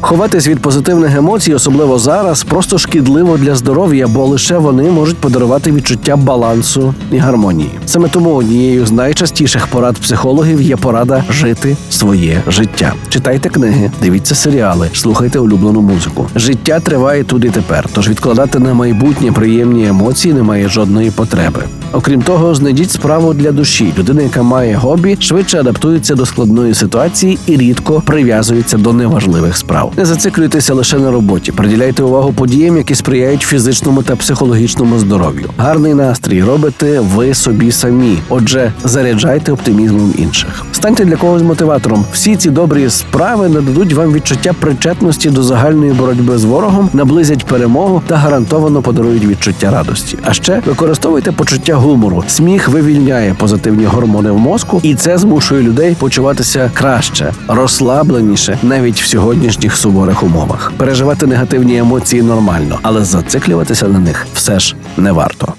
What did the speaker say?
Ховатись від позитивних емоцій, особливо зараз, просто шкідливо для здоров'я, бо лише вони можуть подарувати відчуття балансу і гармонії. Саме тому однією з найчастіших порад психологів є порада жити своє життя. Читайте книги, дивіться серіали, слухайте улюблену музику. Життя триває тут і тепер, тож відкладати на майбутнє приємні емоції немає жодної потреби. Окрім того, знайдіть справу для душі. Людина, яка має хобі, швидше адаптується до складної ситуації і рідко прив'язується до неважливих справ. Не зациклюйтеся лише на роботі, приділяйте увагу подіям, які сприяють фізичному та психологічному здоров'ю. Гарний настрій робите ви собі самі. Отже, заряджайте оптимізмом інших. Станьте для когось мотиватором. Всі ці добрі справи нададуть вам відчуття причетності до загальної боротьби з ворогом, наблизять перемогу та гарантовано подарують відчуття радості. А ще використовуйте почуття гумору. Сміх вивільняє позитивні гормони в мозку, і це змушує людей почуватися краще, розслабленіше, навіть в сьогоднішніх суворих умовах. Переживати негативні емоції нормально, але зациклюватися на них все ж не варто.